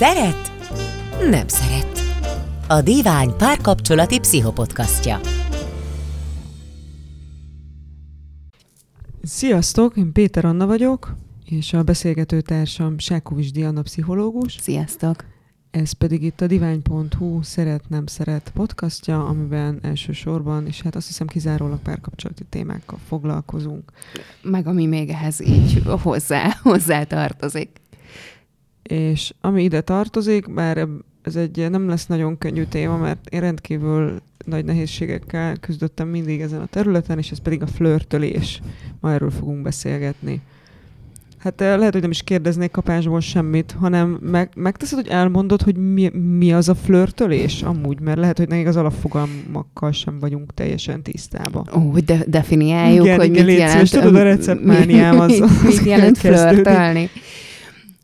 Szeret? Nem szeret. A Divány párkapcsolati pszichopodcastja. Sziasztok, én Péter Anna vagyok, és a beszélgető társam Sákovics Diana pszichológus. Sziasztok! Ez pedig itt a divány.hu Szeret-nem szeret podcastja, amiben elsősorban, és hát azt hiszem kizárólag párkapcsolati témákkal foglalkozunk. Meg ami még ehhez így hozzá, hozzá tartozik. És ami ide tartozik, bár ez egy nem lesz nagyon könnyű téma, mert én rendkívül nagy nehézségekkel küzdöttem mindig ezen a területen, és ez pedig a flörtölés. Ma erről fogunk beszélgetni. Hát eh, lehet, hogy nem is kérdeznék kapásból semmit, hanem meg, megteszed, hogy elmondod, hogy mi, mi az a flörtölés amúgy, mert lehet, hogy még az alapfogalmakkal sem vagyunk teljesen tisztában. Ó, de, definiáljuk, igen, hogy igen, mit jelent. Szíves, tudod, a receptmániám az, mit, az mit jelent kezdődik.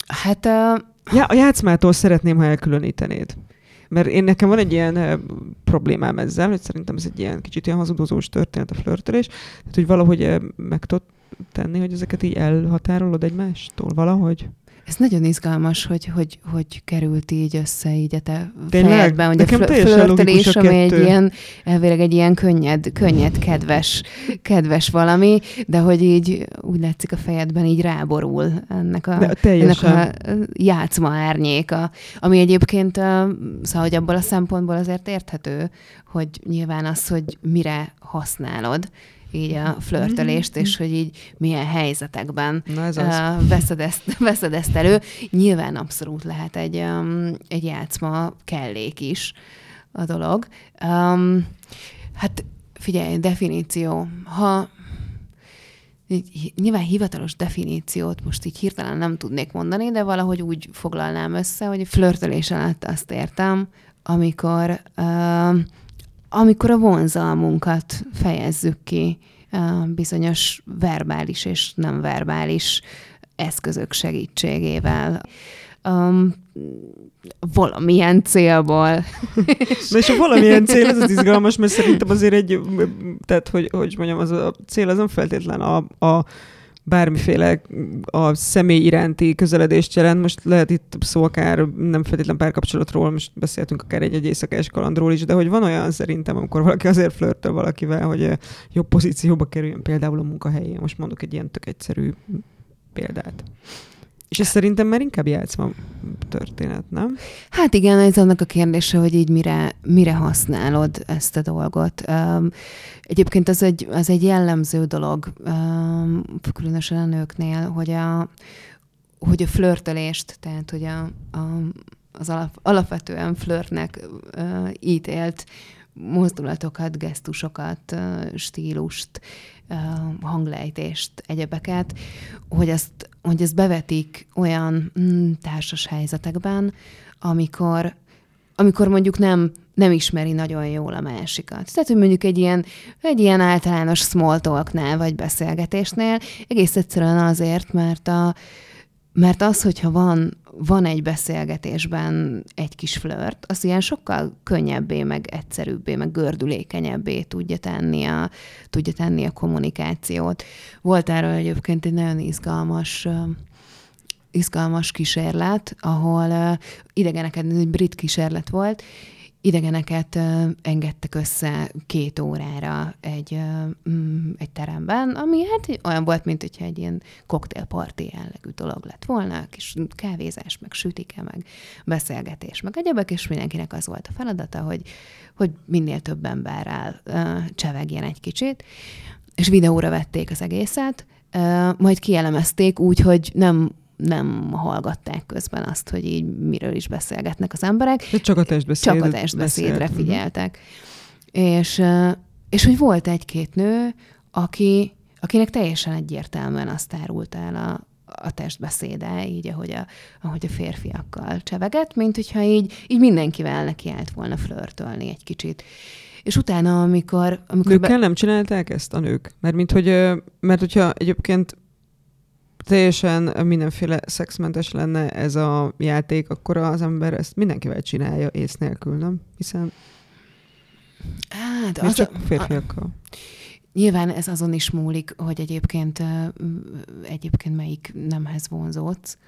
Hát uh, Ja, a játszmától szeretném, ha elkülönítenéd. Mert én nekem van egy ilyen problémám ezzel, hogy szerintem ez egy ilyen kicsit ilyen hazudozós történet a flörtölés, tehát hogy valahogy meg tudod tenni, hogy ezeket így elhatárolod egymástól valahogy. Ez nagyon izgalmas, hogy, hogy, hogy került így össze így a te Tényleg? fejedben, hogy Nekem a ami egy ilyen, elvileg egy ilyen könnyed, könnyed, kedves, kedves valami, de hogy így úgy látszik a fejedben így ráborul ennek a, ennek a játszma árnyéka, ami egyébként, szóval, hogy abból a szempontból azért érthető, hogy nyilván az, hogy mire használod így a flörtölést, és hogy így milyen helyzetekben Na ez az. veszed, ezt, veszed ezt elő. Nyilván abszolút lehet egy, egy játszma kellék is a dolog. Um, hát figyelj, definíció. Ha nyilván hivatalos definíciót most így hirtelen nem tudnék mondani, de valahogy úgy foglalnám össze, hogy flörtölés alatt azt értem, amikor, uh, amikor a vonzalmunkat fejezzük ki bizonyos verbális és nem verbális eszközök segítségével. Um, valamilyen célból. Na és ha valamilyen cél, ez az izgalmas, mert szerintem azért egy, tehát hogy, hogy mondjam, az a cél az nem feltétlen a, a bármiféle a személy iránti közeledést jelent. Most lehet itt szó akár nem feltétlen párkapcsolatról, most beszéltünk akár egy, egy éjszakás kalandról is, de hogy van olyan szerintem, amikor valaki azért flörtöl valakivel, hogy jobb pozícióba kerüljön például a munkahelyén. Most mondok egy ilyen tök egyszerű példát. És ez szerintem már inkább játszma történet, nem? Hát igen, ez annak a kérdése, hogy így mire, mire használod ezt a dolgot. Um, egyébként ez egy, az egy jellemző dolog, um, különösen a nőknél, hogy a, hogy a flörtölést, tehát hogy a, a, az alap, alapvetően flörtnek uh, ítélt mozdulatokat, gesztusokat, stílust, hanglejtést, egyebeket, hogy ezt, hogy ezt bevetik olyan mm, társas helyzetekben, amikor, amikor mondjuk nem, nem ismeri nagyon jól a másikat. Tehát, hogy mondjuk egy ilyen, egy ilyen általános small talknál vagy beszélgetésnél egész egyszerűen azért, mert a, mert az, hogyha van, van egy beszélgetésben egy kis flört, az ilyen sokkal könnyebbé, meg egyszerűbbé, meg gördülékenyebbé tudja tenni a, tudja tenni a kommunikációt. Volt erről egyébként egy nagyon izgalmas izgalmas kísérlet, ahol uh, idegeneket, egy brit kísérlet volt, idegeneket engedtek össze két órára egy, mm, egy teremben, ami hát olyan volt, mint hogyha egy ilyen koktélparti jellegű dolog lett volna, kis kávézás, meg sütike, meg beszélgetés, meg egyebek, és mindenkinek az volt a feladata, hogy, hogy minél több emberrel csevegjen egy kicsit, és videóra vették az egészet, majd kielemezték úgy, hogy nem nem hallgatták közben azt, hogy így miről is beszélgetnek az emberek, De csak a testbeszéd. csak a testbeszédre beszélt. Mhm. figyeltek. És, ö, és hogy volt egy-két nő, aki, akinek teljesen egyértelműen azt árult el a, a testbeszéde, így ahogy a, ahogy a férfiakkal cseveget, mint hogyha így, így mindenkivel neki állt volna flörtölni egy kicsit. És utána, amikor... amikor Nőkkel nem csinálták ezt a nők? Mert mint hogy, mert hogyha egyébként teljesen mindenféle szexmentes lenne ez a játék, akkor az ember ezt mindenkivel csinálja ész nélkül, nem? Hiszen Hát, az, csak férfiakkal. Nyilván ez azon is múlik, hogy egyébként, egyébként melyik nemhez vonzódsz.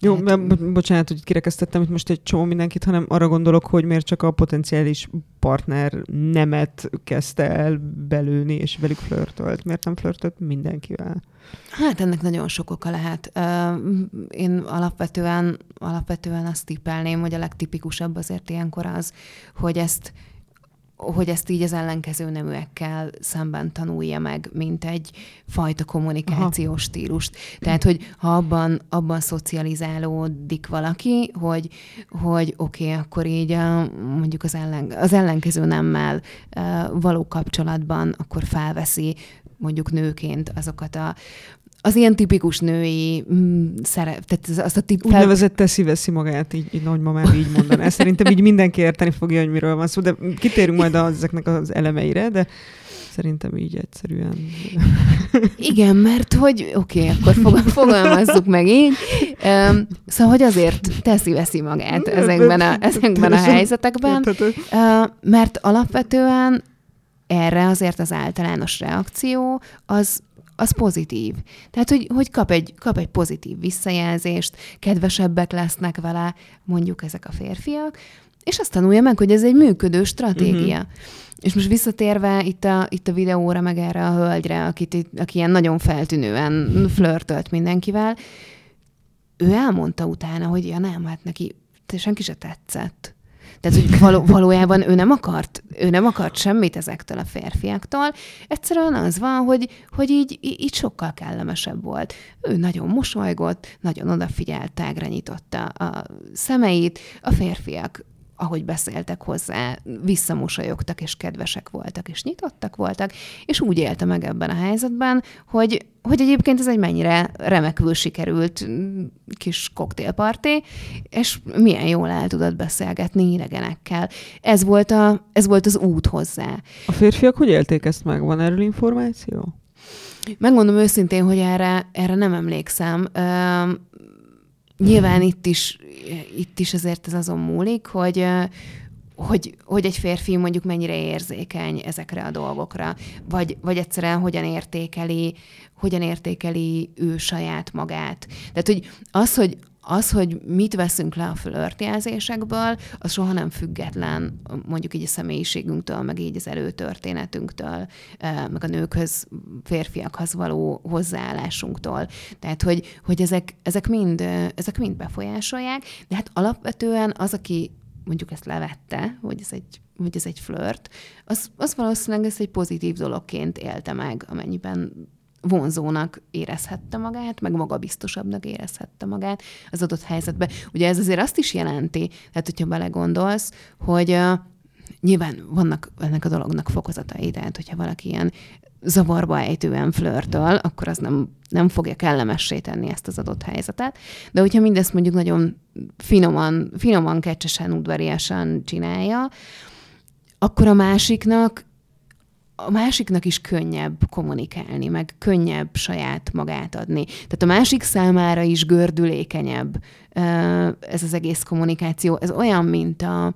Jó, Tehát... mert, bocsánat, hogy kirekesztettem itt most egy csomó mindenkit, hanem arra gondolok, hogy miért csak a potenciális partner nemet kezdte el belőni, és velük flörtölt. Miért nem flörtölt mindenkivel? Hát ennek nagyon sok oka lehet. Én alapvetően, alapvetően azt tippelném, hogy a legtipikusabb azért ilyenkor az, hogy ezt hogy ezt így az ellenkező neműekkel szemben tanulja meg, mint egy fajta kommunikációs Aha. stílust. Tehát, hogy ha abban, abban szocializálódik valaki, hogy, hogy oké, okay, akkor így a, mondjuk az, ellen, az ellenkező nemmel való kapcsolatban akkor felveszi mondjuk nőként azokat a az ilyen tipikus női mm, szerep, tehát azt a tip... Úgynevezett teszi-veszi magát, így, így nagymamám így mondaná. Ezt szerintem így mindenki érteni fogja, hogy miről van szó, de kitérünk majd az, ezeknek az elemeire, de szerintem így egyszerűen. Igen, mert hogy oké, okay, akkor fogalmazzuk meg így. Um, szóval, hogy azért teszi-veszi magát ezekben a, ezekben a helyzetekben, uh, mert alapvetően erre azért az általános reakció az az pozitív. Tehát, hogy, hogy kap, egy, kap egy pozitív visszajelzést, kedvesebbek lesznek vele, mondjuk ezek a férfiak, és azt tanulja meg, hogy ez egy működő stratégia. Uh-huh. És most visszatérve itt a, itt a videóra, meg erre a hölgyre, akit, aki ilyen nagyon feltűnően flörtölt mindenkivel, ő elmondta utána, hogy ja nem, hát neki senki se tetszett. Tehát, hogy való, valójában ő nem akart, ő nem akart semmit ezektől a férfiaktól. Egyszerűen az van, hogy, hogy így, így sokkal kellemesebb volt. Ő nagyon mosolygott, nagyon odafigyelt, tágra nyitotta a szemeit, a férfiak ahogy beszéltek hozzá, visszamosolyogtak, és kedvesek voltak, és nyitottak voltak, és úgy élte meg ebben a helyzetben, hogy, hogy egyébként ez egy mennyire remekül sikerült kis koktélparti, és milyen jól el tudott beszélgetni idegenekkel. Ez volt, a, ez volt az út hozzá. A férfiak hogy élték ezt meg? Van erről információ? Megmondom őszintén, hogy erre, erre nem emlékszem. Nyilván itt is, itt is azért ez azon múlik, hogy, hogy, hogy egy férfi mondjuk mennyire érzékeny ezekre a dolgokra, vagy, vagy egyszerűen hogyan értékeli, hogyan értékeli ő saját magát. Tehát, hogy az, hogy az, hogy mit veszünk le a flörtjelzésekből, az soha nem független mondjuk így a személyiségünktől, meg így az előtörténetünktől, meg a nőkhöz, férfiakhoz való hozzáállásunktól. Tehát, hogy, hogy ezek, ezek, mind, ezek mind befolyásolják, de hát alapvetően az, aki mondjuk ezt levette, hogy ez egy hogy ez egy flört, az, az valószínűleg ez egy pozitív dologként élte meg, amennyiben vonzónak érezhette magát, meg magabiztosabbnak érezhette magát az adott helyzetben. Ugye ez azért azt is jelenti, tehát hogyha belegondolsz, hogy uh, nyilván vannak ennek a dolognak fokozatai, tehát hogyha valaki ilyen zavarba ejtően flörtöl, akkor az nem, nem fogja kellemessé tenni ezt az adott helyzetet. De hogyha mindezt mondjuk nagyon finoman, finoman, kecsesen, udvariasan csinálja, akkor a másiknak a másiknak is könnyebb kommunikálni, meg könnyebb saját magát adni. Tehát a másik számára is gördülékenyebb ez az egész kommunikáció. Ez olyan, mint a,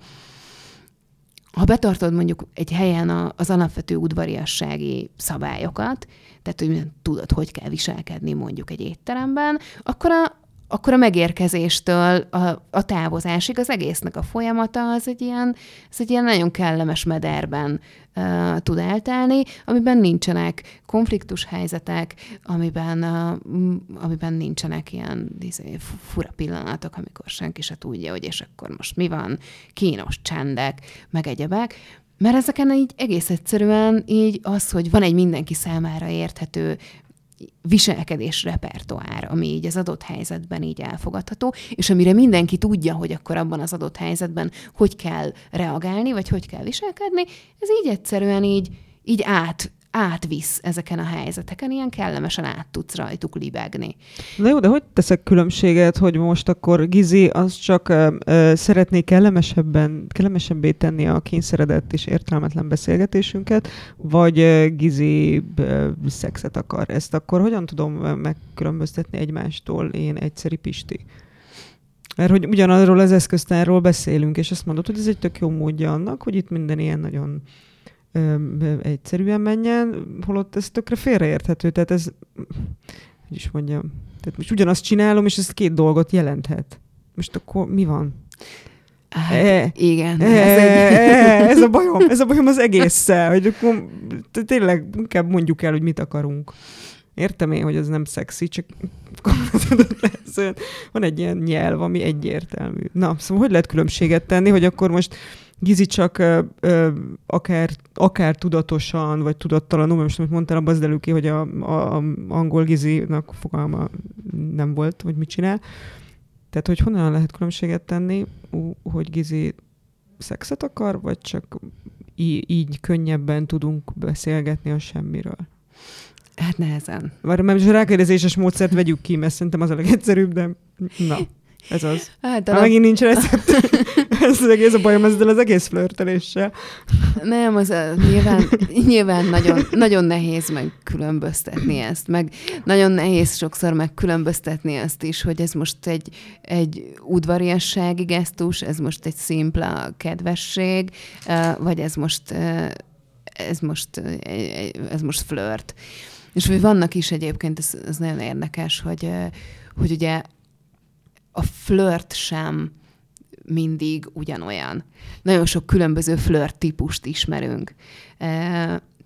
ha betartod mondjuk egy helyen az alapvető udvariassági szabályokat, tehát hogy tudod, hogy kell viselkedni mondjuk egy étteremben, akkor a, akkor a megérkezéstől a, a távozásig az egésznek a folyamata az egy ilyen, az egy ilyen nagyon kellemes mederben uh, tud eltelni, amiben nincsenek konfliktus helyzetek, amiben, uh, amiben nincsenek ilyen izé, fura pillanatok, amikor senki se tudja, hogy és akkor most mi van, kínos csendek, meg egyebek, mert ezeken így egész egyszerűen így az, hogy van egy mindenki számára érthető viselkedés repertoár, ami így az adott helyzetben így elfogadható, és amire mindenki tudja, hogy akkor abban az adott helyzetben hogy kell reagálni, vagy hogy kell viselkedni, ez így egyszerűen így, így át, átvisz ezeken a helyzeteken, ilyen kellemesen át tudsz rajtuk libegni. Na jó, de hogy teszek különbséget, hogy most akkor Gizi az csak uh, szeretné kellemesebben, kellemesebbé tenni a kényszeredett és értelmetlen beszélgetésünket, vagy uh, Gizi uh, szexet akar? Ezt akkor hogyan tudom megkülönböztetni egymástól én egyszeri Pisti? Mert hogy ugyanarról az eszköztárról beszélünk, és azt mondod, hogy ez egy tök jó módja annak, hogy itt minden ilyen nagyon egyszerűen menjen, holott ez tökre félreérthető. Tehát ez, hogy is mondjam, tehát most ugyanazt csinálom, és ez két dolgot jelenthet. Most akkor mi van? Hát, e, igen. E, ez, egy... e, ez a bajom, ez a bajom az egésszel, hogy akkor tényleg inkább mondjuk el, hogy mit akarunk. Értem én, hogy ez nem szexi, csak van egy ilyen nyelv, ami egyértelmű. Na, szóval hogy lehet különbséget tenni, hogy akkor most Gizi csak ö, ö, akár, akár tudatosan, vagy tudattalanul, most amit mondtál a Bazdelüki, hogy a, a, a angol Gizinak fogalma nem volt, hogy mit csinál. Tehát, hogy honnan lehet különbséget tenni, hogy Gizi szexet akar, vagy csak így, így könnyebben tudunk beszélgetni a semmiről? Hát nehezen. Várj, mert a rákérdezéses módszert vegyük ki, mert szerintem az a legegyszerűbb, de na. Ez az. Hát, ha megint nincs recept. ez az egész a bajom ezzel az egész flörteléssel. Nem, az a, nyilván, nyilván nagyon, nagyon nehéz megkülönböztetni ezt, meg nagyon nehéz sokszor megkülönböztetni azt is, hogy ez most egy, egy udvariassági gesztus, ez most egy szimpla kedvesség, vagy ez most ez most, ez most flört. És hogy vannak is egyébként, ez, ez nagyon érdekes, hogy, hogy ugye a flört sem mindig ugyanolyan. Nagyon sok különböző flört típust ismerünk.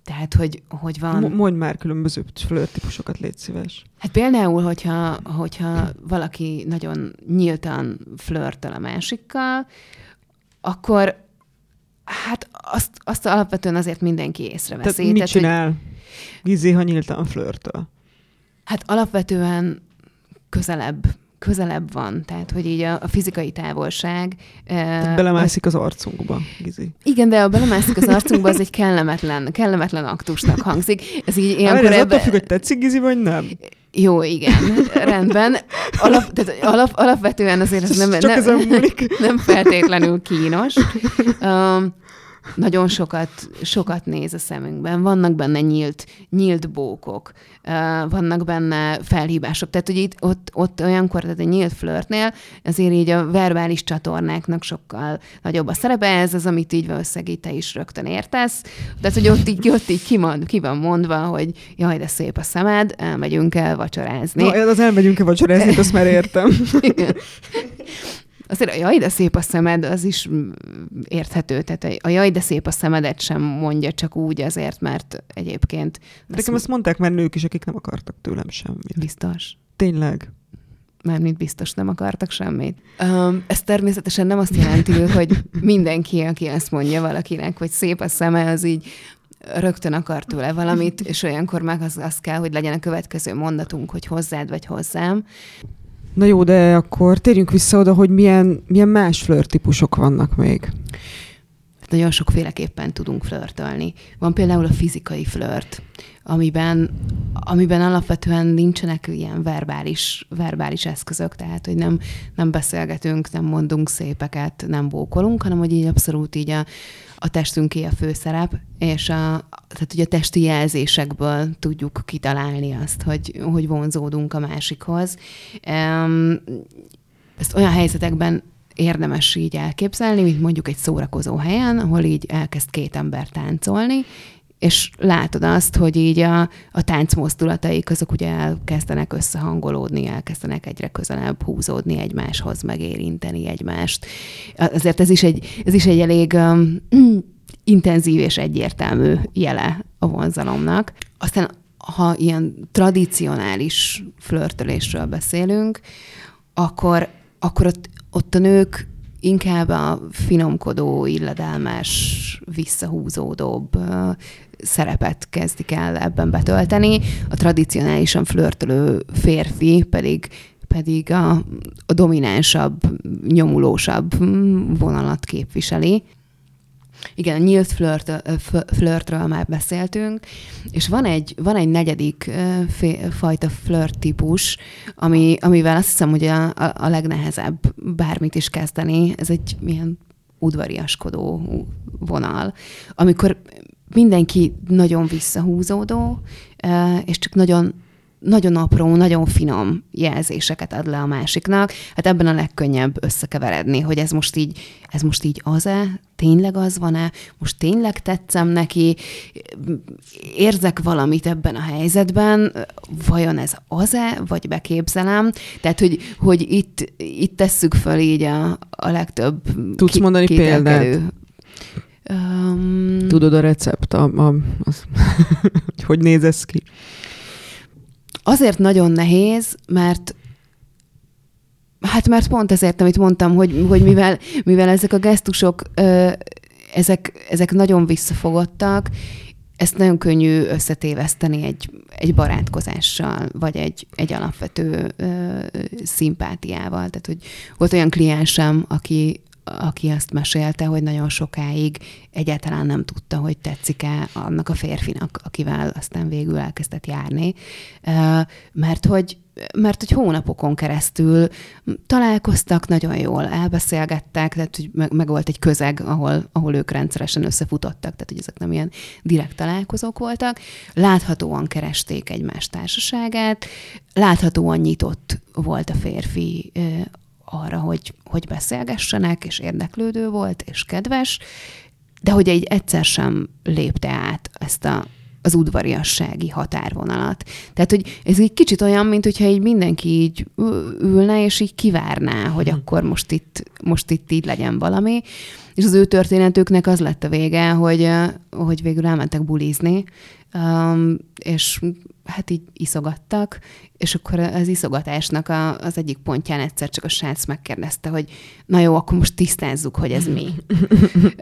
Tehát, hogy, hogy van... Mondj már különböző flört típusokat, légy szíves. Hát például, hogyha, hogyha valaki nagyon nyíltan flörtöl a másikkal, akkor hát azt, azt alapvetően azért mindenki észreveszi. Tehát mit Tehát, csinál hogy... Gizi, ha nyíltan flörtöl? Hát alapvetően közelebb közelebb van, tehát hogy így a, a fizikai távolság. Tehát belemászik az arcunkba, Gizi. Igen, de a belemászik az arcunkba, az egy kellemetlen, kellemetlen aktusnak hangzik. Ez így ilyenkor... Ez ebbe... attól függ, hogy tetszik Gizi, vagy nem? Jó, igen, rendben. Alap, tehát alap, alapvetően azért ez nem, nem, nem, nem feltétlenül kínos. Um, nagyon sokat, sokat néz a szemünkben. Vannak benne nyílt, nyílt bókok, vannak benne felhívások. Tehát, hogy itt, ott, ott olyankor, tehát a nyílt flörtnél azért így a verbális csatornáknak sokkal nagyobb a szerepe. Ez az, amit így valószínűleg te is rögtön értesz. Tehát, hogy ott így, ott így ki, van, ki van mondva, hogy jaj, de szép a szemed, elmegyünk el vacsorázni. Na, az elmegyünk el vacsorázni, azt már értem. Azért a jaj, de szép a szemed, az is érthető. Tehát a jaj, de szép a szemedet sem mondja csak úgy azért, mert egyébként... De nekem azt mondták már nők is, akik nem akartak tőlem semmit. Biztos. Tényleg. Mármint biztos nem akartak semmit. Um, ez természetesen nem azt jelenti, hogy mindenki, aki azt mondja valakinek, hogy szép a szeme, az így rögtön akar tőle valamit, és olyankor meg az, az kell, hogy legyen a következő mondatunk, hogy hozzád vagy hozzám. Na jó, de akkor térjünk vissza oda, hogy milyen, milyen más flört vannak még. Nagyon sokféleképpen tudunk flörtölni. Van például a fizikai flört, amiben, amiben alapvetően nincsenek ilyen verbális, verbális eszközök, tehát hogy nem, nem beszélgetünk, nem mondunk szépeket, nem bókolunk, hanem hogy így abszolút így a, a testünké a főszerep, és a, tehát ugye a testi jelzésekből tudjuk kitalálni azt, hogy, hogy vonzódunk a másikhoz. Ezt olyan helyzetekben érdemes így elképzelni, mint mondjuk egy szórakozó helyen, ahol így elkezd két ember táncolni, és látod azt, hogy így a, a tánc mozdulataik azok ugye elkezdenek összehangolódni, elkezdenek egyre közelebb húzódni egymáshoz, megérinteni egymást. Azért ez is egy, ez is egy elég um, intenzív és egyértelmű jele a vonzalomnak. Aztán, ha ilyen tradicionális flörtölésről beszélünk, akkor, akkor ott, ott a nők inkább a finomkodó, illedelmes, visszahúzódóbb szerepet kezdik el ebben betölteni. A tradicionálisan flörtölő férfi pedig pedig a, a dominánsabb, nyomulósabb vonalat képviseli. Igen, nyílt flört, flörtről már beszéltünk, és van egy, van egy negyedik fajta flirt típus, ami, amivel azt hiszem, hogy a, a legnehezebb bármit is kezdeni. Ez egy milyen udvariaskodó vonal, amikor mindenki nagyon visszahúzódó, és csak nagyon nagyon apró, nagyon finom jelzéseket ad le a másiknak. Hát ebben a legkönnyebb összekeveredni, hogy ez most így, ez most így az-e, tényleg az van-e, most tényleg tetszem neki, érzek valamit ebben a helyzetben, vajon ez az-e, vagy beképzelem. Tehát, hogy, hogy itt, itt tesszük föl így a, a legtöbb Tudsz ki, mondani példát? Um, Tudod a recept, a, a, az, hogy néz ez ki? Azért nagyon nehéz, mert hát mert pont ezért, amit mondtam, hogy, hogy mivel, mivel ezek a gesztusok, ezek, ezek nagyon visszafogottak, ezt nagyon könnyű összetéveszteni egy, egy barátkozással, vagy egy, egy alapvető ö, szimpátiával. Tehát, hogy volt olyan kliensem, aki, aki azt mesélte, hogy nagyon sokáig egyáltalán nem tudta, hogy tetszik-e annak a férfinak, akivel aztán végül elkezdett járni, mert hogy mert hogy hónapokon keresztül találkoztak, nagyon jól elbeszélgettek, tehát hogy meg, meg volt egy közeg, ahol, ahol ők rendszeresen összefutottak, tehát hogy ezek nem ilyen direkt találkozók voltak. Láthatóan keresték egymás társaságát, láthatóan nyitott volt a férfi arra, hogy, hogy beszélgessenek, és érdeklődő volt, és kedves, de hogy egy egyszer sem lépte át ezt a, az udvariassági határvonalat. Tehát, hogy ez egy kicsit olyan, mint hogyha így mindenki így ülne, és így kivárná, hogy hm. akkor most itt, most itt így legyen valami. És az ő történetüknek az lett a vége, hogy, hogy végül elmentek bulizni, um, és hát így iszogattak, és akkor az iszogatásnak a, az egyik pontján egyszer csak a srác megkérdezte, hogy na jó, akkor most tisztázzuk, hogy ez mi.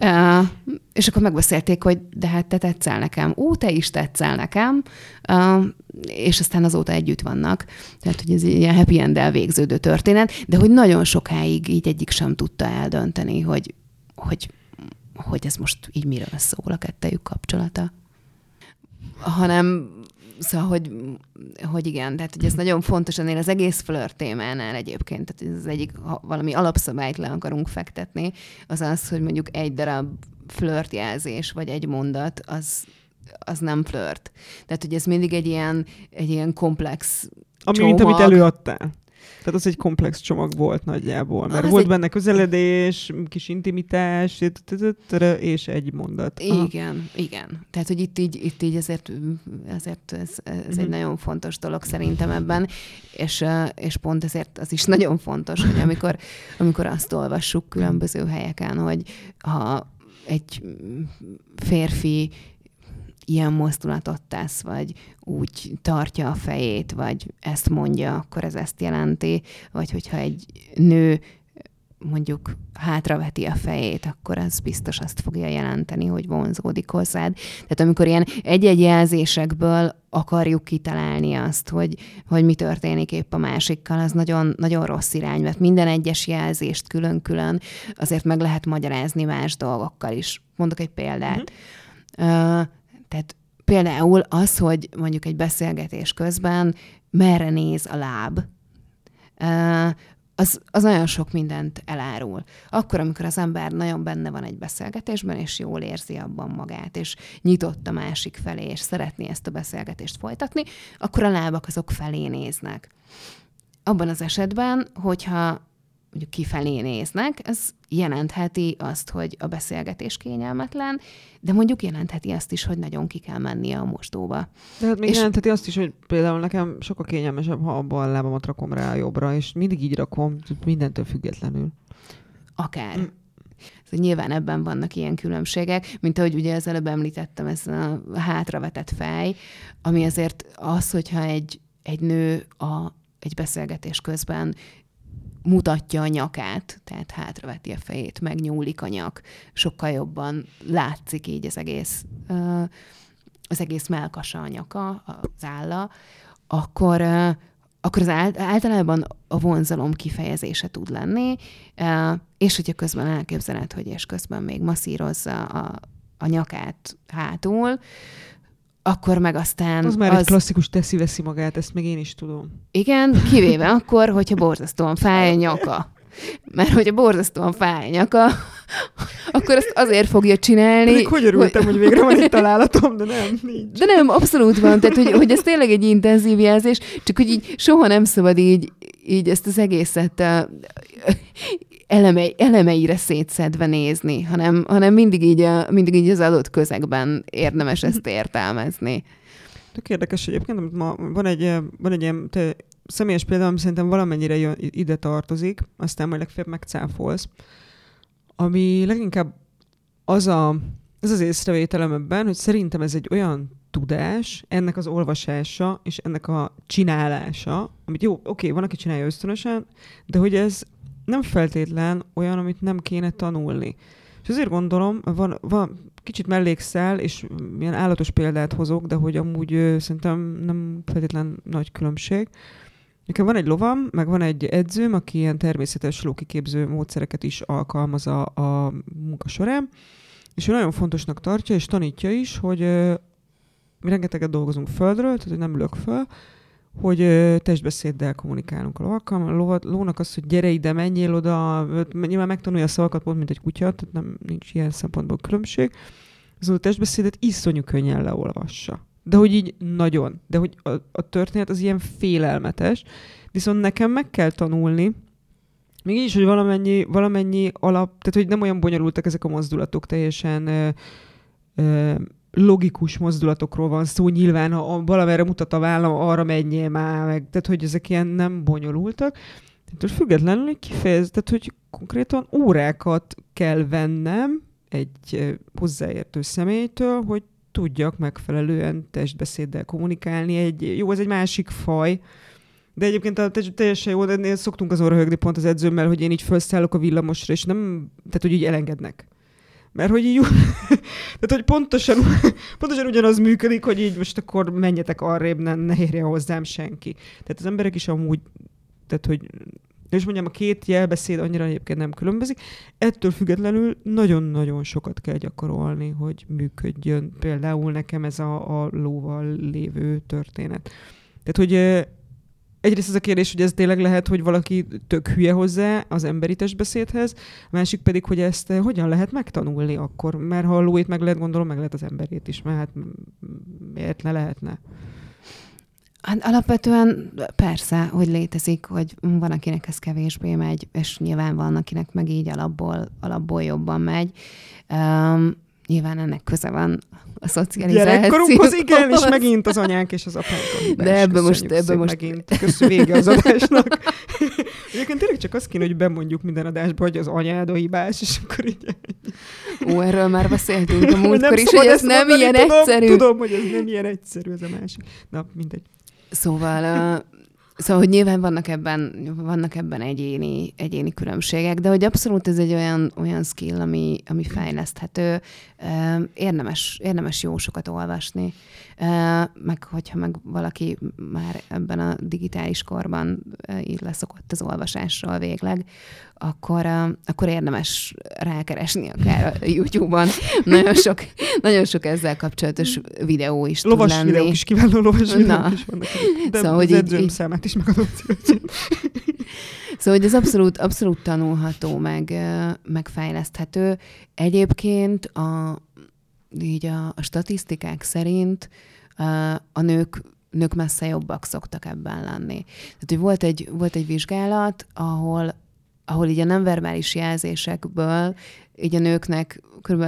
uh, és akkor megbeszélték, hogy de hát te tetszel nekem, ó, te is tetszel nekem, uh, és aztán azóta együtt vannak. Tehát, hogy ez egy ilyen happy end végződő történet, de hogy nagyon sokáig így egyik sem tudta eldönteni, hogy, hogy, hogy ez most így miről szól a kettejük kapcsolata hanem Szóval, hogy, hogy igen, tehát hogy ez nagyon fontos ennél az egész flirt témánál egyébként, tehát ez az egyik, ha valami alapszabályt le akarunk fektetni, az az, hogy mondjuk egy darab flörtjelzés, vagy egy mondat, az, az nem flört. Tehát, hogy ez mindig egy ilyen, egy ilyen komplex Ami, csomag. mint amit előadtál. Tehát az egy komplex csomag volt nagyjából, mert az volt egy... benne közeledés, kis intimitás, és egy mondat. Igen, Aha. igen. Tehát, hogy itt így, itt így ezért, ezért ez, ez egy mhm. nagyon fontos dolog szerintem ebben, és, és pont ezért az is nagyon fontos, hogy amikor, amikor azt olvassuk különböző helyeken, hogy ha egy férfi ilyen mozdulatot tesz, vagy úgy tartja a fejét, vagy ezt mondja, akkor ez ezt jelenti, vagy hogyha egy nő mondjuk hátraveti a fejét, akkor az biztos azt fogja jelenteni, hogy vonzódik hozzád. Tehát amikor ilyen egy-egy jelzésekből akarjuk kitalálni azt, hogy, hogy mi történik épp a másikkal, az nagyon, nagyon rossz irány, mert minden egyes jelzést külön-külön azért meg lehet magyarázni más dolgokkal is. Mondok egy példát. Mm-hmm. Uh, tehát például az, hogy mondjuk egy beszélgetés közben merre néz a láb, az, az nagyon sok mindent elárul. Akkor, amikor az ember nagyon benne van egy beszélgetésben, és jól érzi abban magát, és nyitott a másik felé, és szeretné ezt a beszélgetést folytatni, akkor a lábak azok felé néznek. Abban az esetben, hogyha mondjuk kifelé néznek, ez jelentheti azt, hogy a beszélgetés kényelmetlen, de mondjuk jelentheti azt is, hogy nagyon ki kell mennie a mostóba. De hát még és... jelentheti azt is, hogy például nekem sokkal kényelmesebb, ha a bal lábamat rakom rá a jobbra, és mindig így rakom, mindentől függetlenül. Akár. Mm. Szóval nyilván ebben vannak ilyen különbségek, mint ahogy ugye az előbb említettem, ez a hátravetett fej, ami azért az, hogyha egy, egy nő a, egy beszélgetés közben mutatja a nyakát, tehát hátraveti a fejét, megnyúlik a nyak, sokkal jobban látszik így az egész, az egész melkasa a nyaka, az álla, akkor, akkor az általában a vonzalom kifejezése tud lenni, és hogyha közben elképzeled, hogy és közben még masszírozza a, a nyakát hátul, akkor meg aztán... Az már az... egy klasszikus teszi-veszi magát, ezt még én is tudom. Igen, kivéve akkor, hogyha borzasztóan fáj a nyaka. Mert hogyha borzasztóan fáj a nyaka, akkor azt azért fogja csinálni. Pedig hogy örültem, hogy... hogy végre van egy találatom, de nem, nincs. De nem, abszolút van. Tehát, hogy, hogy ez tényleg egy intenzív jelzés, csak hogy így soha nem szabad így, így ezt az egészet eleme, elemeire szétszedve nézni, hanem, hanem mindig, így a, mindig így az adott közegben érdemes ezt értelmezni. Tök érdekes egyébként, amit ma van egy, van egy ilyen te, személyes példa, ami szerintem valamennyire jön, ide tartozik, aztán majd legfeljebb megcáfolsz, ami leginkább az a, ez az észrevételem ebben, hogy szerintem ez egy olyan tudás, ennek az olvasása és ennek a csinálása, amit jó, oké, van, aki csinálja ösztönösen, de hogy ez nem feltétlen olyan, amit nem kéne tanulni. És azért gondolom, van, van kicsit mellékszel, és milyen állatos példát hozok, de hogy amúgy ö, szerintem nem feltétlen nagy különbség. Nekem van egy lovam, meg van egy edzőm, aki ilyen természetes lókiképző módszereket is alkalmaz a, a munka során, és ő nagyon fontosnak tartja, és tanítja is, hogy ö, mi rengeteget dolgozunk földről, tehát hogy nem ülök föl, hogy testbeszéddel kommunikálunk a lovakkal. A lovat, lónak az, hogy gyere ide, menjél oda, nyilván megtanulja a szavakat pont, mint egy kutya, tehát nem, nincs ilyen szempontból különbség. Az a testbeszédet iszonyú könnyen leolvassa. De hogy így nagyon. De hogy a, a történet az ilyen félelmetes. Viszont nekem meg kell tanulni, még így is, hogy valamennyi, valamennyi alap, tehát hogy nem olyan bonyolultak ezek a mozdulatok, teljesen ö, ö, logikus mozdulatokról van szó, nyilván ha valamerre mutat a vállam, arra menjél már, meg, tehát hogy ezek ilyen nem bonyolultak. Tehát függetlenül kifejez, tehát hogy konkrétan órákat kell vennem egy hozzáértő személytől, hogy tudjak megfelelően testbeszéddel kommunikálni. Egy, jó, ez egy másik faj, de egyébként a, teljesen jó, de szoktunk az orra pont az edzőmmel, hogy én így felszállok a villamosra, és nem, tehát hogy így elengednek. Mert hogy így, tehát hogy pontosan, pontosan ugyanaz működik, hogy így most akkor menjetek arrébb, ne, ne érje hozzám senki. Tehát az emberek is amúgy, tehát hogy és mondjam, a két jelbeszéd annyira egyébként nem különbözik. Ettől függetlenül nagyon-nagyon sokat kell gyakorolni, hogy működjön például nekem ez a, a lóval lévő történet. Tehát, hogy egyrészt az a kérdés, hogy ez tényleg lehet, hogy valaki tök hülye hozzá az emberi testbeszédhez, a másik pedig, hogy ezt eh, hogyan lehet megtanulni akkor, mert ha a lóét meg lehet, gondolom, meg lehet az emberét is, mert hát miért ne lehetne? Hát alapvetően persze, hogy létezik, hogy van, akinek ez kevésbé megy, és nyilván van, akinek meg így alapból, alapból jobban megy. Um, nyilván ennek köze van a szocializáció. Gyerekkorunkhoz igen, és megint az anyánk és az apánk. De ebbe most, ebbe most... Megint. Köszönöm vége az adásnak. Egyébként tényleg csak azt kéne, hogy bemondjuk minden adásba, hogy az anyád a hibás, és akkor így... Ó, erről már beszéltünk a múltkor is, hogy ez nem ilyen tudom, egyszerű. Tudom, hogy ez nem ilyen egyszerű, ez a másik. Na, mindegy. Szóval, uh, szóval, hogy nyilván vannak ebben, vannak ebben egyéni, egyéni különbségek, de hogy abszolút ez egy olyan, olyan skill, ami, ami fejleszthető. Érdemes, érdemes jó sokat olvasni. Meg hogyha meg valaki már ebben a digitális korban így leszokott az olvasásról végleg, akkor, akkor érdemes rákeresni akár a YouTube-on. Nagyon sok, nagyon sok ezzel kapcsolatos videó is lovas tud lenni. videók is, kiváló lovas videók is vannak. De szóval, az edzőm így, számát is megadom Szóval, hogy ez abszolút, abszolút tanulható, meg, meg fejleszthető. Egyébként a, így a, a statisztikák szerint a nők nők messze jobbak szoktak ebben lenni. Tehát, hogy volt egy, volt egy vizsgálat, ahol ahol így a nem verbális jelzésekből így a nőknek kb.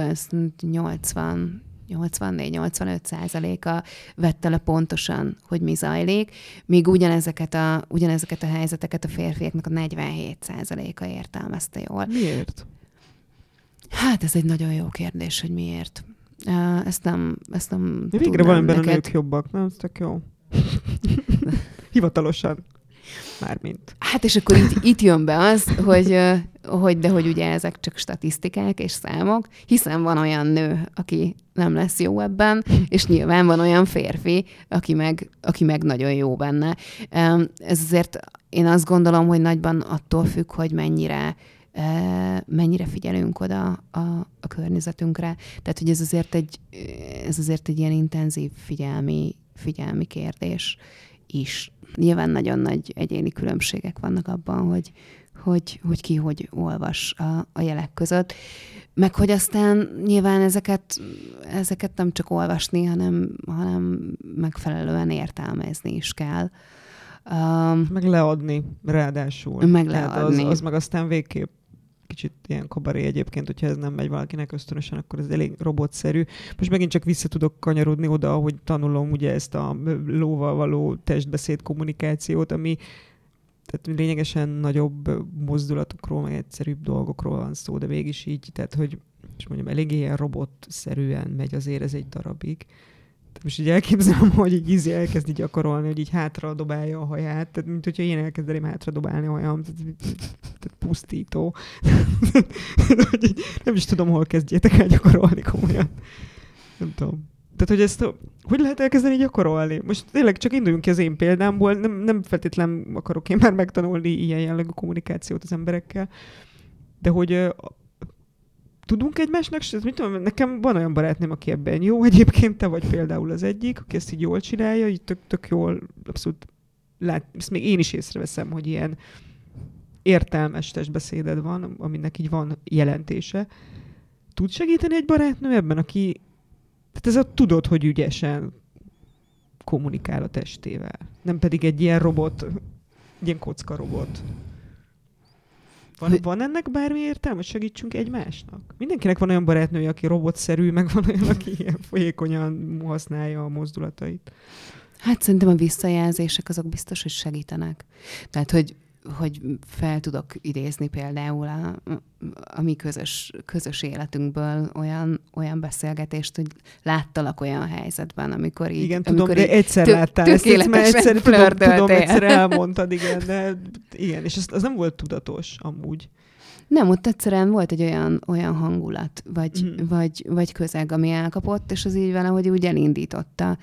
80 84-85 százaléka vette le pontosan, hogy mi zajlik, míg ugyanezeket a, ugyanezeket a helyzeteket a férfiaknak a 47 százaléka értelmezte jól. Miért? Hát ez egy nagyon jó kérdés, hogy miért. Ezt nem, ezt nem Végre van neked... a nők jobbak, nem? Ez tök jó. Hivatalosan. Mármint. Hát és akkor itt, itt jön be az, hogy, hogy de hogy ugye ezek csak statisztikák és számok, hiszen van olyan nő, aki nem lesz jó ebben, és nyilván van olyan férfi, aki meg, aki meg nagyon jó benne. Ez azért én azt gondolom, hogy nagyban attól függ, hogy mennyire mennyire figyelünk oda a, a környezetünkre. Tehát, hogy ez azért egy, ez azért egy ilyen intenzív figyelmi, figyelmi kérdés is. Nyilván nagyon nagy egyéni különbségek vannak abban, hogy, hogy, hogy ki hogy olvas a, a jelek között. Meg hogy aztán nyilván ezeket, ezeket nem csak olvasni, hanem, hanem megfelelően értelmezni is kell. Um, meg leadni, ráadásul. Meg leadni. Az, az meg aztán végképp kicsit ilyen kabaré egyébként, hogyha ez nem megy valakinek ösztönösen, akkor ez elég robotszerű. Most megint csak vissza tudok kanyarodni oda, hogy tanulom ugye ezt a lóval való testbeszéd kommunikációt, ami tehát lényegesen nagyobb mozdulatokról, meg egyszerűbb dolgokról van szó, de mégis így, tehát hogy és mondjam, eléggé ilyen robotszerűen megy azért ez egy darabig. Most így elképzelem, hogy így ízi elkezdi gyakorolni, hogy így hátra dobálja a haját, tehát mint hogyha én elkezdeném hátra dobálni a hajam, tehát, tehát pusztító. nem is tudom, hol kezdjétek el gyakorolni komolyan. Nem tudom. Tehát, hogy ezt hogy lehet elkezdeni gyakorolni? Most tényleg csak induljunk ki az én példámból, nem, nem feltétlen akarok én már megtanulni ilyen jellegű kommunikációt az emberekkel, de hogy tudunk egymásnak, és mit tudom, nekem van olyan barátném, aki ebben jó egyébként, te vagy például az egyik, aki ezt így jól csinálja, így tök, tök jól, abszolút lát, ezt még én is észreveszem, hogy ilyen értelmes testbeszéded van, aminek így van jelentése. Tud segíteni egy barátnő ebben, aki tehát ez a tudod, hogy ügyesen kommunikál a testével. Nem pedig egy ilyen robot, egy ilyen kocka robot. Van, van ennek bármi értelme, hogy segítsünk egymásnak? Mindenkinek van olyan barátnője, aki robotszerű, meg van olyan, aki ilyen folyékonyan használja a mozdulatait. Hát szerintem a visszajelzések azok biztos, hogy segítenek. Tehát, hogy hogy fel tudok idézni például a, a mi közös, közös életünkből olyan, olyan beszélgetést, hogy láttalak olyan helyzetben, amikor így... Igen, tudom, de egyszer tök, láttál ezt, mert egyszer, tudom, tudom, egyszer elmondtad, igen, de igen, és ez, az nem volt tudatos amúgy. Nem, ott egyszerűen volt egy olyan, olyan hangulat, vagy, mm. vagy, vagy közeg, ami elkapott, és az így valahogy úgy elindította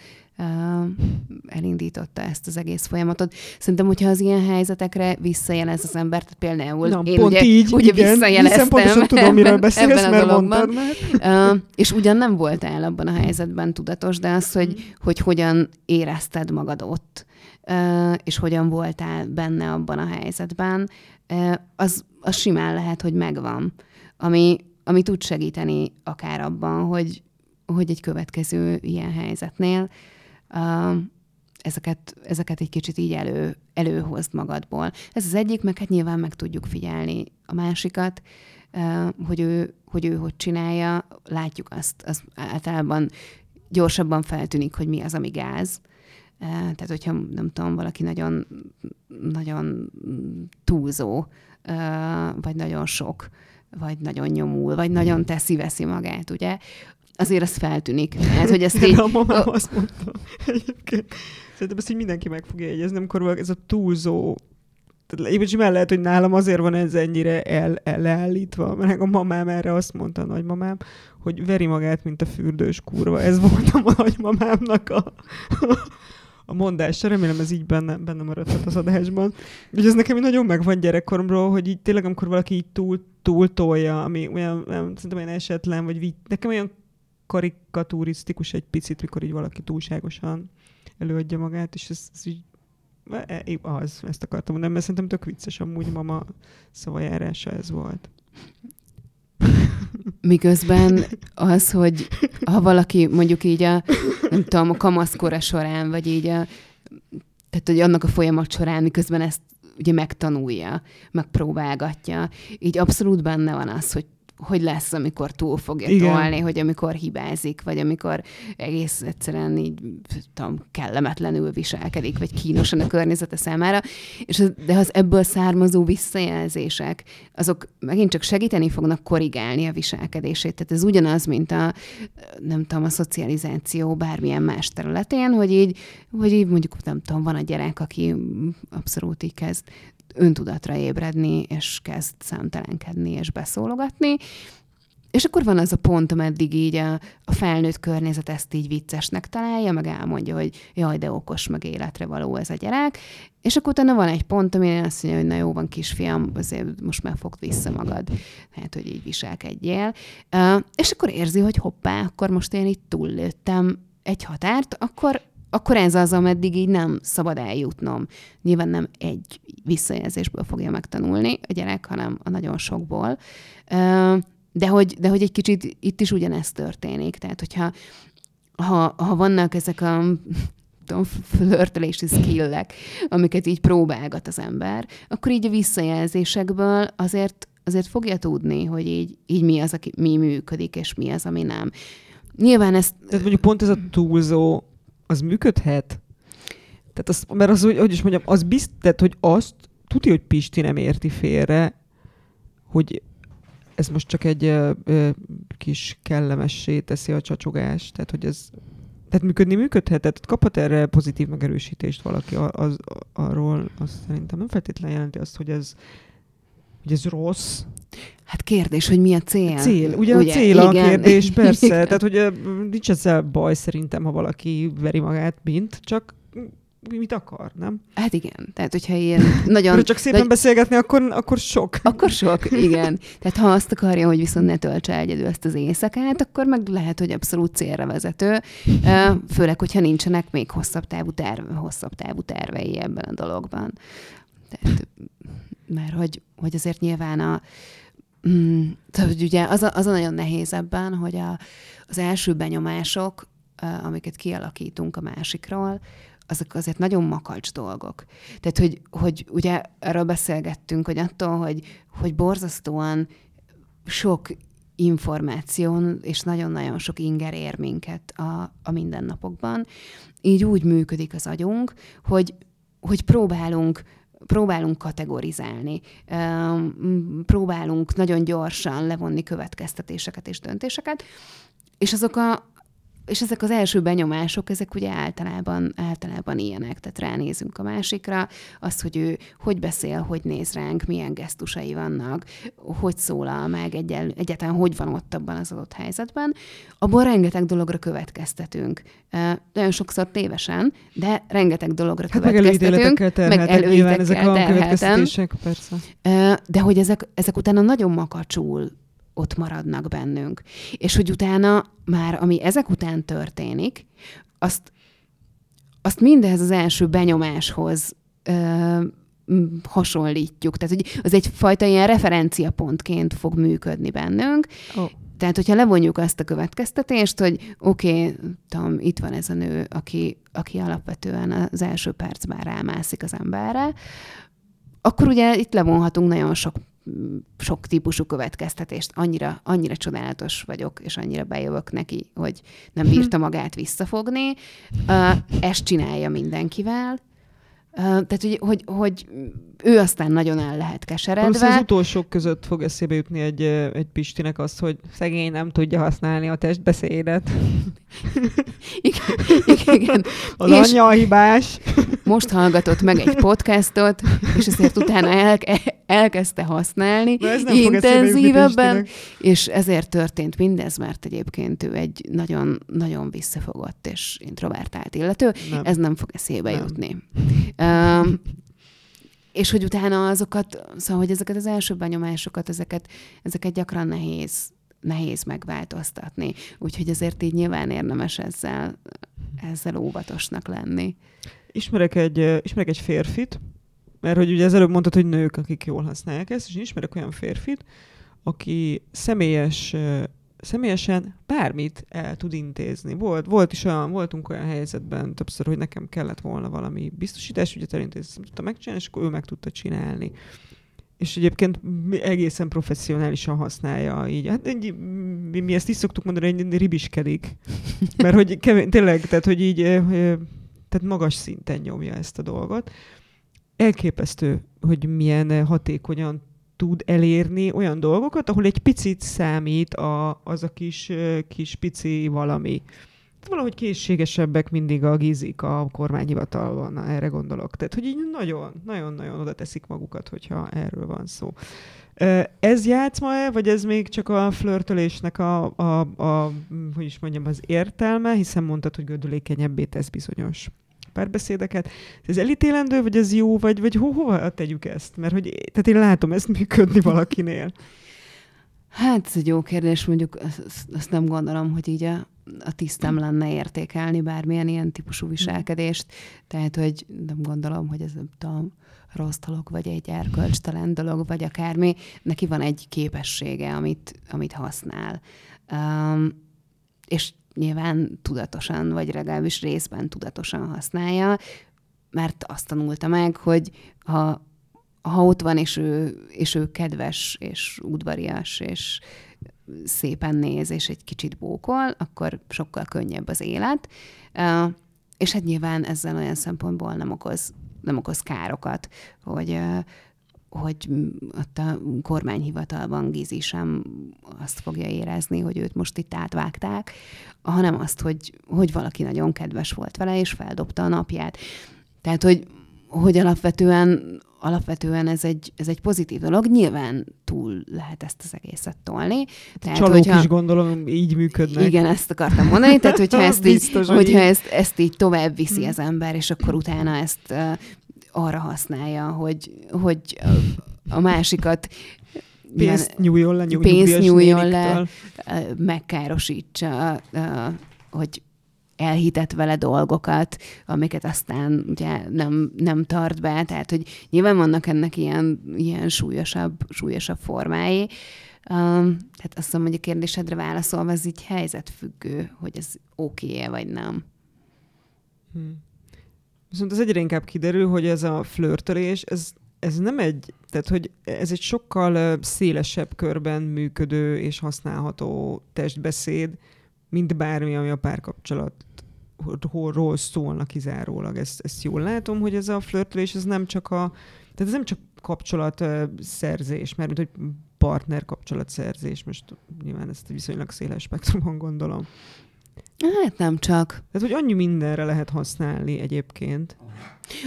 elindította ezt az egész folyamatot. Szerintem, hogyha az ilyen helyzetekre visszajelez az ember, tehát például Na, én pont ugye, így, ugye igen, visszajeleztem pontosan tudom, miről beszélsz, ebben mert mondtad már. Uh, és ugyan nem voltál abban a helyzetben tudatos, de az, hogy, mm. hogy hogyan érezted magad ott, uh, és hogyan voltál benne abban a helyzetben, uh, az, az simán lehet, hogy megvan. Ami, ami tud segíteni akár abban, hogy, hogy egy következő ilyen helyzetnél ezeket, ezeket egy kicsit így elő, előhozd magadból. Ez az egyik, meg hát nyilván meg tudjuk figyelni a másikat, hogy ő hogy, ő hogy csinálja, látjuk azt, az általában gyorsabban feltűnik, hogy mi az, ami gáz. Tehát, hogyha nem tudom, valaki nagyon, nagyon túlzó, vagy nagyon sok, vagy nagyon nyomul, vagy nagyon teszi-veszi magát, ugye? Azért az feltűnik. Hát, hogy ezt így... a mamám azt mondta egyébként. Szerintem ezt így mindenki meg fogja jegyezni, amikor ez a túlzó tehát én lehet, hogy nálam azért van ez ennyire el, el leállítva, mert a mamám erre azt mondta, a nagymamám, hogy veri magát, mint a fürdős kurva. Ez volt a nagymamámnak a, a mondása. Remélem ez így benne, benne maradhat az adásban. Úgyhogy ez nekem nagyon megvan gyerekkoromról, hogy így tényleg, amikor valaki így túl, túl tolja, ami olyan, olyan, szerintem olyan esetlen, vagy vitt, nekem olyan karikaturisztikus egy picit, mikor így valaki túlságosan előadja magát, és ez, ez így e, az, ezt akartam mondani, mert szerintem tök vicces amúgy mama szavajárása ez volt. Miközben az, hogy ha valaki mondjuk így a, nem tudom, a kamaszkora során, vagy így a, tehát hogy annak a folyamat során, miközben ezt ugye megtanulja, megpróbálgatja, így abszolút benne van az, hogy hogy lesz, amikor túl fogja Igen. tolni, hogy amikor hibázik, vagy amikor egész egyszerűen így tudom, kellemetlenül viselkedik, vagy kínosan a környezete számára. És az, de az ebből származó visszajelzések, azok megint csak segíteni fognak korrigálni a viselkedését. Tehát ez ugyanaz, mint a, nem tudom, a szocializáció bármilyen más területén, hogy így, hogy így mondjuk, nem tudom, van a gyerek, aki abszolút így kezd öntudatra ébredni, és kezd számtelenkedni és beszólogatni. És akkor van az a pont, ameddig így a, a felnőtt környezet ezt így viccesnek találja, meg elmondja, hogy jaj, de okos, meg életre való ez a gyerek. És akkor utána van egy pont, amire azt mondja, hogy na jó van, kisfiam, azért most már fogd vissza magad, hát, hogy így viselkedjél. Uh, és akkor érzi, hogy hoppá, akkor most én itt túllőttem egy határt, akkor akkor ez az, ameddig így nem szabad eljutnom. Nyilván nem egy visszajelzésből fogja megtanulni a gyerek, hanem a nagyon sokból. De hogy, de hogy egy kicsit itt is ugyanezt történik. Tehát, hogyha ha, ha vannak ezek a tudom, flörtölési skillek, amiket így próbálgat az ember, akkor így a visszajelzésekből azért, azért fogja tudni, hogy így, így mi az, aki, mi működik, és mi az, ami nem. Nyilván ezt... Tehát mondjuk pont ez a túlzó, az működhet? Tehát az, mert az, hogy, hogy is mondjam, az biztos, hogy azt tudja, hogy Pisti nem érti félre, hogy ez most csak egy ö, ö, kis kellemessé teszi a csacsogást, tehát hogy ez tehát működni működhet, tehát kaphat erre pozitív megerősítést valaki az, arról, azt szerintem nem feltétlenül jelenti azt, hogy ez, hogy ez rossz. Hát kérdés, hogy mi a cél? Cél, ugye, ugye? a cél a kérdés, persze. Igen. Tehát, hogy nincs ezzel baj szerintem, ha valaki veri magát, mint, csak mit akar, nem? Hát igen, tehát hogyha ilyen nagyon... De csak szépen nagy... beszélgetni, akkor, akkor sok. Akkor sok, igen. Tehát ha azt akarja, hogy viszont ne töltse egyedül ezt az éjszakát, akkor meg lehet, hogy abszolút célra vezető, főleg, hogyha nincsenek még hosszabb távú, terve, hosszabb távú tervei ebben a dologban. Tehát, mert hogy, hogy azért nyilván a, Mm, tehát, ugye az a, az a nagyon nehéz ebben, hogy a, az első benyomások, amiket kialakítunk a másikról, azok azért nagyon makacs dolgok. Tehát, hogy, hogy ugye erről beszélgettünk, hogy attól, hogy, hogy borzasztóan sok információn és nagyon-nagyon sok inger ér minket a, a mindennapokban. Így úgy működik az agyunk, hogy, hogy próbálunk próbálunk kategorizálni, próbálunk nagyon gyorsan levonni következtetéseket és döntéseket, és azok a, és ezek az első benyomások, ezek ugye általában, általában ilyenek, tehát ránézünk a másikra, az, hogy ő hogy beszél, hogy néz ránk, milyen gesztusai vannak, hogy szólal meg, egyel, egyáltalán hogy van ott abban az adott helyzetben, abból rengeteg dologra következtetünk. Nagyon sokszor tévesen, de rengeteg dologra hát következtetünk. Meg előítéletekkel ezek a következtetések, persze. De hogy ezek, ezek utána nagyon makacsul ott maradnak bennünk. És hogy utána már, ami ezek után történik, azt, azt mindez az első benyomáshoz ö, hasonlítjuk. Tehát, hogy az egyfajta ilyen referenciapontként fog működni bennünk. Oh. Tehát, hogyha levonjuk azt a következtetést, hogy oké, okay, itt van ez a nő, aki, aki alapvetően az első percben rámászik az emberre, akkor ugye itt levonhatunk nagyon sok sok típusú következtetést. Annyira, annyira csodálatos vagyok, és annyira bejövök neki, hogy nem bírta magát visszafogni. Ezt csinálja mindenkivel. Tehát, hogy, hogy, hogy ő aztán nagyon el lehet keseredve. az utolsók között fog eszébe jutni egy, egy Pistinek az, hogy szegény nem tudja használni a testbeszédet. igen, igen. Az és anyja a hibás. Most hallgatott meg egy podcastot, és ezért utána el, elkezdte használni intenzívebben, és ezért történt mindez, mert egyébként ő egy nagyon, nagyon visszafogott és introvertált illető. Nem. Ez nem fog eszébe nem. jutni. Um, és hogy utána azokat, szóval, hogy ezeket az első benyomásokat, ezeket, ezeket gyakran nehéz, nehéz megváltoztatni. Úgyhogy ezért így nyilván érdemes ezzel, ezzel óvatosnak lenni. Ismerek egy, ismerek egy férfit, mert hogy ugye az előbb mondtad, hogy nők, akik jól használják ezt, és ismerek olyan férfit, aki személyes személyesen bármit el tud intézni. Volt, volt is olyan, voltunk olyan helyzetben többször, hogy nekem kellett volna valami biztosítás, ugye elintézni, nem tudta megcsinálni, és akkor ő meg tudta csinálni. És egyébként egészen professzionálisan használja így. Hát egy, mi, mi ezt is szoktuk mondani, hogy ribiskedik. Mert hogy kevén, tényleg, tehát hogy így tehát magas szinten nyomja ezt a dolgot. Elképesztő, hogy milyen hatékonyan tud elérni olyan dolgokat, ahol egy picit számít a, az a kis, kis pici valami. Valahogy készségesebbek mindig a gizik a kormányhivatalban, na, erre gondolok. Tehát, hogy így nagyon, nagyon-nagyon oda teszik magukat, hogyha erről van szó. Ez játszma-e, vagy ez még csak a flörtölésnek a, a, a, hogy is mondjam, az értelme, hiszen mondtad, hogy gödülékenyebbé tesz bizonyos párbeszédeket. Ez elítélendő, vagy ez jó, vagy, vagy ho, hova tegyük ezt? Mert hogy, tehát én látom ezt működni valakinél. Hát ez egy jó kérdés, mondjuk azt, azt nem gondolom, hogy így a, a tisztem lenne értékelni bármilyen ilyen típusú viselkedést. Tehát, hogy nem gondolom, hogy ez a rossz dolog, vagy egy erkölcstelen dolog, vagy akármi. Neki van egy képessége, amit, amit használ. Um, és nyilván tudatosan, vagy legalábbis részben tudatosan használja, mert azt tanulta meg, hogy ha, ha ott van, és ő, és ő kedves, és udvarias, és szépen néz, és egy kicsit bókol, akkor sokkal könnyebb az élet. És hát nyilván ezzel olyan szempontból nem okoz, nem okoz károkat, hogy, hogy ott a kormányhivatalban Gizi sem azt fogja érezni, hogy őt most itt átvágták, hanem azt, hogy, hogy valaki nagyon kedves volt vele, és feldobta a napját. Tehát, hogy, hogy alapvetően, alapvetően ez egy, ez egy pozitív dolog. Nyilván túl lehet ezt az egészet tolni. Tehát, Csalók hogyha, is gondolom így működnek. Igen, ezt akartam mondani. Tehát, hogyha ezt, Biztos, így, hogyha ezt, ezt így tovább viszi az ember, és akkor utána ezt arra használja, hogy, hogy a másikat pénzt nyújjon le, nyúj, pénzt nyújjon le, megkárosítsa, hogy elhitett vele dolgokat, amiket aztán ugye nem, nem tart be, tehát hogy nyilván vannak ennek ilyen, ilyen súlyosabb, súlyosabb formái. Tehát azt mondom, hogy a kérdésedre válaszolva, ez így helyzetfüggő, hogy ez oké-e vagy nem. Hmm. Viszont az egyre inkább kiderül, hogy ez a flörtölés, ez, ez nem egy, tehát hogy ez egy sokkal szélesebb körben működő és használható testbeszéd, mint bármi, ami a párkapcsolatról szólna kizárólag. Ezt, ezt jól látom, hogy ez a flörtölés, ez nem csak a, tehát ez nem csak kapcsolat szerzés, mert hogy partner kapcsolatszerzés, most nyilván ezt viszonylag széles spektrumon gondolom. Hát nem csak. Tehát, hogy annyi mindenre lehet használni egyébként.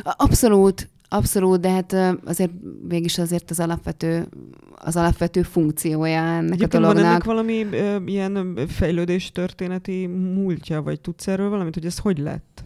Abszolút, abszolút, de hát azért mégis azért az alapvető, az alapvető funkciója ennek egyébként a dolognak. van ennek valami ö, ilyen fejlődés történeti múltja, vagy tudsz erről valamit, hogy ez hogy lett?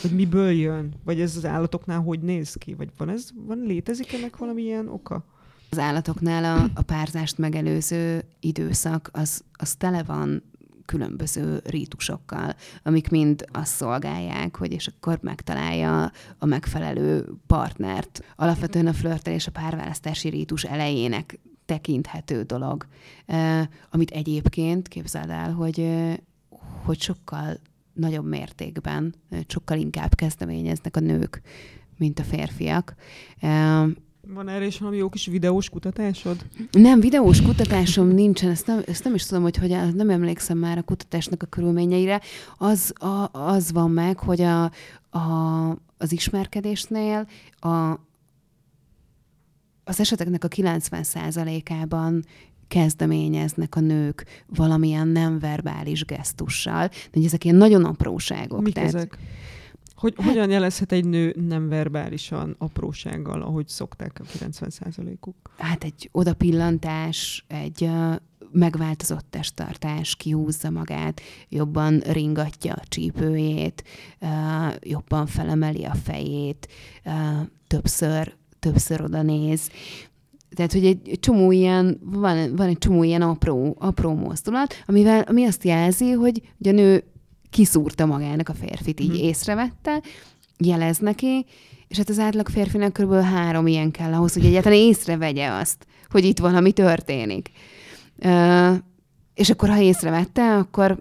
Hogy miből jön? Vagy ez az állatoknál hogy néz ki? Vagy van ez, van, létezik ennek valami ilyen oka? Az állatoknál a, a párzást megelőző időszak az, az tele van különböző rítusokkal, amik mind azt szolgálják, hogy és akkor megtalálja a megfelelő partnert. Alapvetően a flörtelés a párválasztási rítus elejének tekinthető dolog, amit egyébként képzeld el, hogy, hogy sokkal nagyobb mértékben, sokkal inkább kezdeményeznek a nők, mint a férfiak. Van erre is valami jó kis videós kutatásod? Nem, videós kutatásom nincsen, ezt nem, ezt nem is tudom, hogy, hogy nem emlékszem már a kutatásnak a körülményeire. Az, a, az van meg, hogy a, a, az ismerkedésnél a, az eseteknek a 90%-ában kezdeményeznek a nők valamilyen nem verbális gesztussal, de ezek ilyen nagyon apróságok. Mik tehát, ezek? Hogy, hogyan jelezhet egy nő nem verbálisan aprósággal, ahogy szokták a 90%-uk? Hát egy odapillantás, egy uh, megváltozott testtartás, kihúzza magát, jobban ringatja a csípőjét, uh, jobban felemeli a fejét, uh, többször, többször oda néz. Tehát, hogy egy csomó ilyen, van, van egy csomó ilyen apró, apró mozdulat, amivel, ami azt jelzi, hogy, hogy a nő kiszúrta magának a férfit, így hmm. észrevette, jelez neki, és hát az átlag férfinak kb. három ilyen kell ahhoz, hogy egyáltalán észrevegye azt, hogy itt valami történik. Uh, és akkor, ha észrevette, akkor,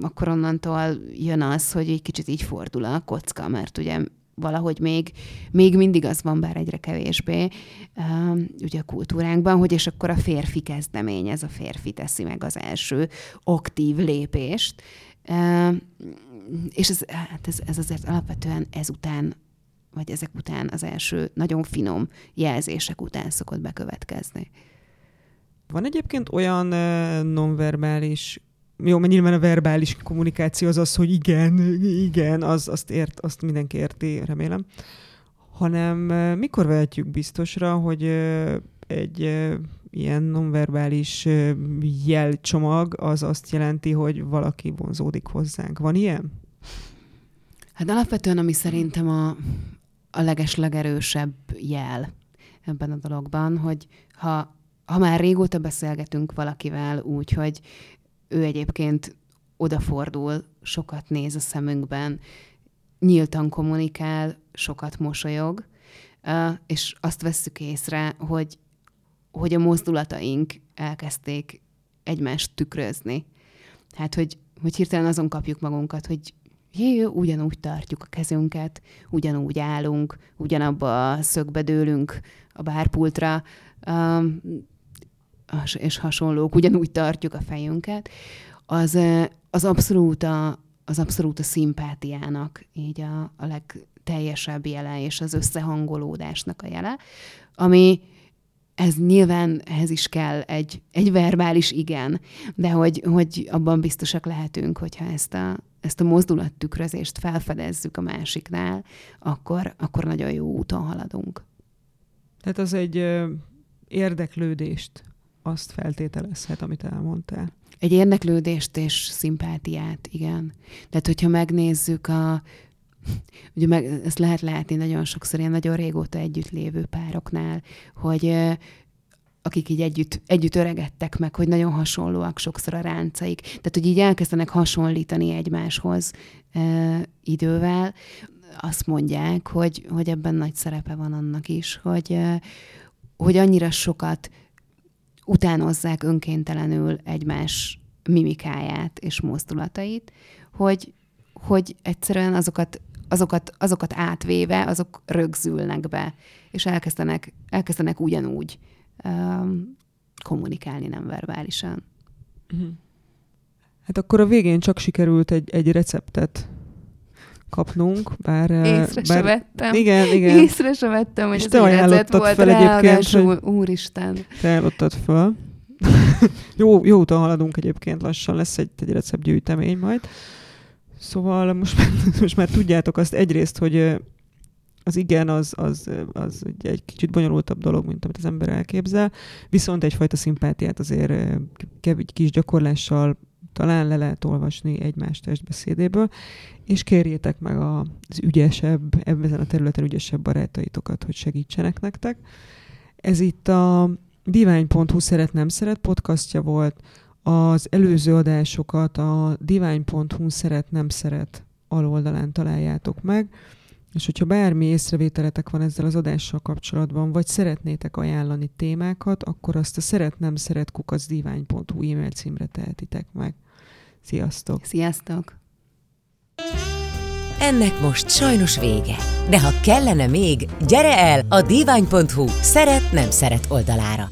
akkor onnantól jön az, hogy egy kicsit így fordul a kocka, mert ugye valahogy még, még mindig az van, bár egyre kevésbé, uh, ugye a kultúránkban, hogy és akkor a férfi kezdeményez, a férfi teszi meg az első aktív lépést, és ez, hát ez, ez azért alapvetően ezután, vagy ezek után az első nagyon finom jelzések után szokott bekövetkezni. Van egyébként olyan nonverbális jó, mert nyilván a verbális kommunikáció az az, hogy igen, igen, az, azt, ért, azt mindenki érti, remélem. Hanem mikor vehetjük biztosra, hogy egy ilyen nonverbális jelcsomag az azt jelenti, hogy valaki vonzódik hozzánk. Van ilyen? Hát alapvetően, ami szerintem a, a leges legerősebb jel ebben a dologban, hogy ha ha már régóta beszélgetünk valakivel úgy, hogy ő egyébként odafordul, sokat néz a szemünkben, nyíltan kommunikál, sokat mosolyog, és azt vesszük észre, hogy, hogy a mozdulataink elkezdték egymást tükrözni. Hát, hogy, hogy hirtelen azon kapjuk magunkat, hogy jé, ugyanúgy tartjuk a kezünket, ugyanúgy állunk, ugyanabba a szögbe dőlünk a bárpultra, um, és hasonlók, ugyanúgy tartjuk a fejünket, az, az abszolút a, az abszolút a szimpátiának így a, a legteljesebb jele, és az összehangolódásnak a jele, ami ez nyilván ehhez is kell egy, egy verbális igen, de hogy, hogy abban biztosak lehetünk, hogyha ezt a, ezt a mozdulattükrözést felfedezzük a másiknál, akkor, akkor nagyon jó úton haladunk. Tehát az egy ö, érdeklődést azt feltételezhet, amit elmondtál. Egy érdeklődést és szimpátiát, igen. Tehát, hogyha megnézzük a ugye meg, ezt lehet látni nagyon sokszor ilyen nagyon régóta együtt lévő pároknál, hogy akik így együtt, együtt öregedtek meg, hogy nagyon hasonlóak sokszor a ráncaik. Tehát, hogy így elkezdenek hasonlítani egymáshoz e, idővel, azt mondják, hogy, hogy ebben nagy szerepe van annak is, hogy, e, hogy annyira sokat utánozzák önkéntelenül egymás mimikáját és mozdulatait, hogy, hogy egyszerűen azokat, azokat, azokat átvéve, azok rögzülnek be, és elkezdenek, elkezdenek ugyanúgy um, kommunikálni nem verbálisan. Uh-huh. Hát akkor a végén csak sikerült egy, egy receptet kapnunk, bár... Észre bár, se vettem. Igen, igen. Észre se vettem, hogy És ez te ajánlottad volt fel egyébként, hogy... Úristen. Te ajánlottad fel. jó, jó úton haladunk egyébként, lassan lesz egy, egy receptgyűjtemény majd. Szóval most, most már tudjátok azt egyrészt, hogy az igen, az, az, az egy, kicsit bonyolultabb dolog, mint amit az ember elképzel, viszont egyfajta szimpátiát azért egy kis gyakorlással talán le lehet olvasni egymás testbeszédéből, és kérjétek meg az ügyesebb, ebben a területen ügyesebb barátaitokat, hogy segítsenek nektek. Ez itt a divány.hu szeret nem szeret podcastja volt, az előző adásokat a divány.hu szeret nem szeret aloldalán találjátok meg, és hogyha bármi észrevételetek van ezzel az adással kapcsolatban, vagy szeretnétek ajánlani témákat, akkor azt a szeret nem szeret kukacdivány.hu e-mail címre tehetitek meg. Sziasztok! Sziasztok! Ennek most sajnos vége. De ha kellene még, gyere el a divány.hu szeret nem szeret oldalára.